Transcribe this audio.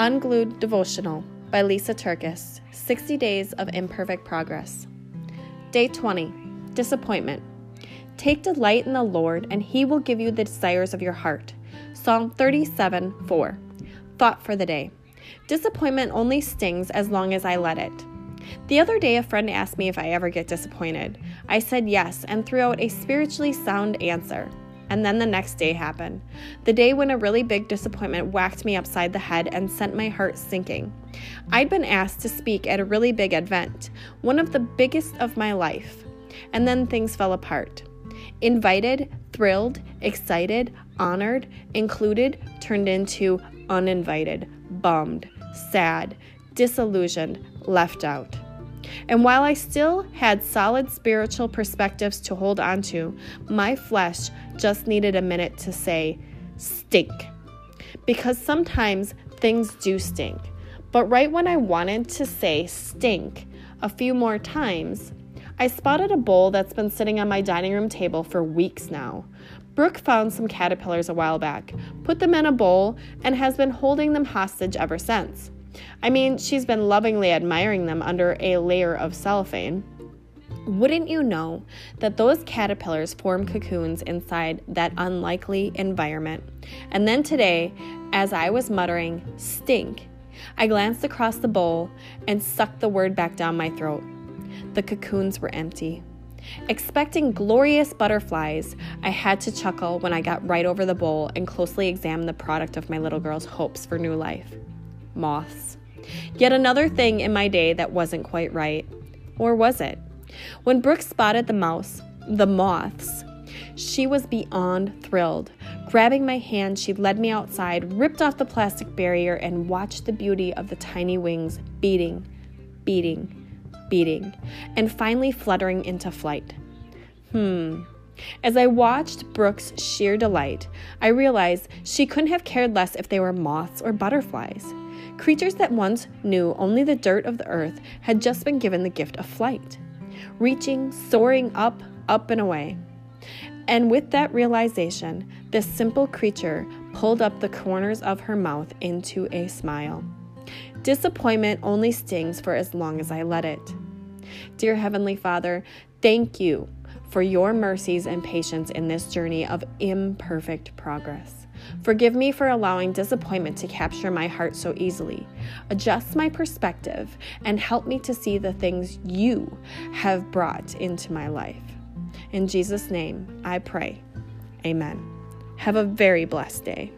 Unglued Devotional by Lysa TerKeurst 60 Days of Imperfect Progress. Day 20 Disappointment. Take delight in the Lord, and he will give you the desires of your heart. Psalm 37 4. Thought for the day Disappointment only stings as long as I let it. The other day, a friend asked me if I ever get disappointed. I said yes and threw out a spiritually sound answer. And then the next day happened. The day when a really big disappointment whacked me upside the head and sent my heart sinking. I'd been asked to speak at a really big event, one of the biggest of my life. And then things fell apart. Invited, thrilled, excited, honored, included turned into uninvited, bummed, sad, disillusioned, left out. And while I still had solid spiritual perspectives to hold on to, my flesh just needed a minute to say, stink. Because sometimes things do stink. But right when I wanted to say stink a few more times, I spotted a bowl that's been sitting on my dining room table for weeks now. Brooke found some caterpillars a while back, put them in a bowl, and has been holding them hostage ever since. I mean, she's been lovingly admiring them under a layer of cellophane. Wouldn't you know that those caterpillars form cocoons inside that unlikely environment? And then today, as I was muttering, stink, I glanced across the bowl and sucked the word back down my throat. The cocoons were empty. Expecting glorious butterflies, I had to chuckle when I got right over the bowl and closely examined the product of my little girl's hopes for new life moths. Yet another thing in my day that wasn't quite right. Or was it? When Brooke spotted the mouse, the moths, she was beyond thrilled. Grabbing my hand, she led me outside, ripped off the plastic barrier, and watched the beauty of the tiny wings beating, beating, beating, and finally fluttering into flight. Hmm. As I watched Brooke's sheer delight, I realized she couldn't have cared less if they were moths or butterflies. Creatures that once knew only the dirt of the earth had just been given the gift of flight, reaching, soaring up, up and away. And with that realization, this simple creature pulled up the corners of her mouth into a smile. Disappointment only stings for as long as I let it. Dear Heavenly Father, thank you for your mercies and patience in this journey of imperfect progress. Forgive me for allowing disappointment to capture my heart so easily. Adjust my perspective and help me to see the things you have brought into my life. In Jesus' name, I pray. Amen. Have a very blessed day.